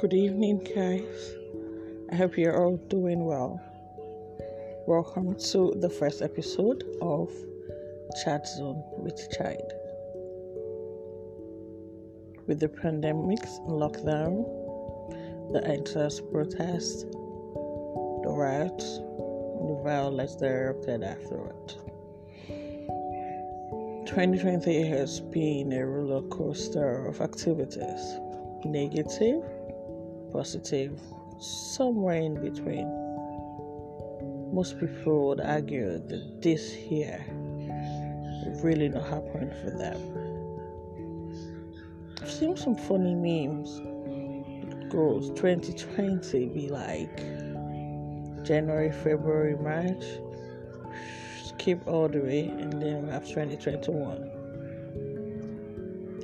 Good evening, guys. I hope you're all doing well. Welcome to the first episode of Chat Zone with Child. With the pandemics, lockdown, the anti protests, the riots, the violence that erupted afterward. 2020 has been a roller coaster of activities negative, positive, somewhere in between. Most people would argue that this here really not happened for them. I've seen some funny memes. It goes 2020 be like January, February, March, skip all the way, and then we have 2021.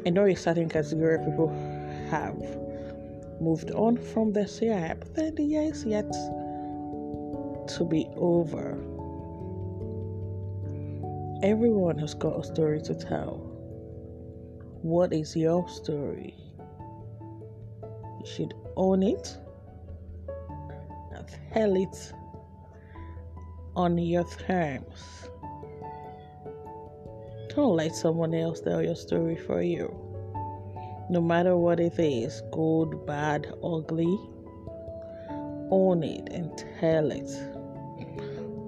I know a certain category of people have moved on from this year, but then the year is yet to be over. Everyone has got a story to tell. What is your story? You should own it and tell it on your terms. Don't let someone else tell your story for you no matter what it is good, bad, ugly own it and tell it.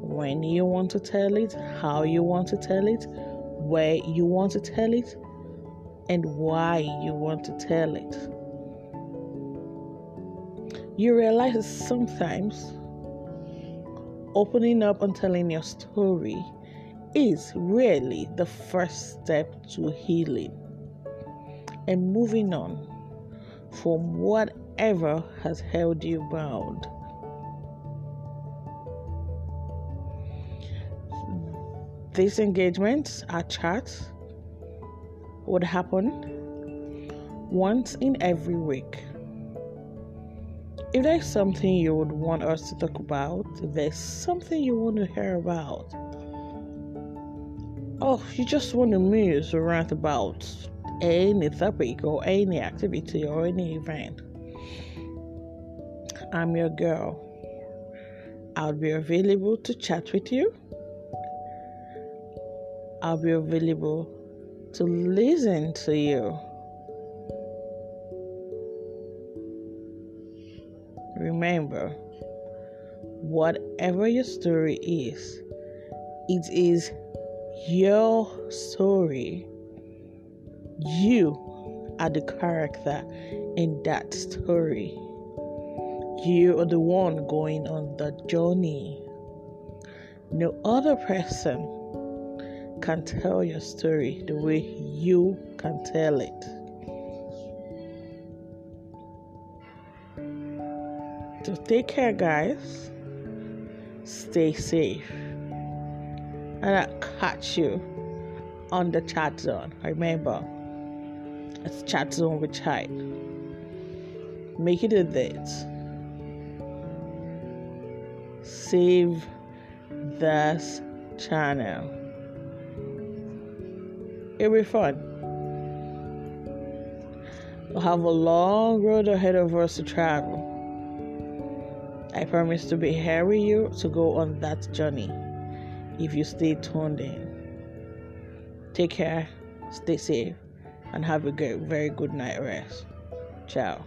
When you want to tell it, how you want to tell it, where you want to tell it, and why you want to tell it. You realize sometimes opening up and telling your story is really the first step to healing and moving on from whatever has held you bound. These engagements, our chats, would happen once in every week. If there's something you would want us to talk about, if there's something you want to hear about, oh, you just want to muse or rant about any topic or any activity or any event. I'm your girl. I'll be available to chat with you. I'll be available to listen to you. Remember, whatever your story is, it is your story you are the character in that story. You are the one going on the journey. No other person can tell your story the way you can tell it. So take care, guys. Stay safe. And I'll catch you on the chat zone. Remember, it's chat zone with child. Make it a date. Save this channel. It'll be fun. We'll have a long road ahead of us to travel. I promise to be here with you to go on that journey if you stay tuned in. Take care, stay safe and have a very good night rest. Ciao.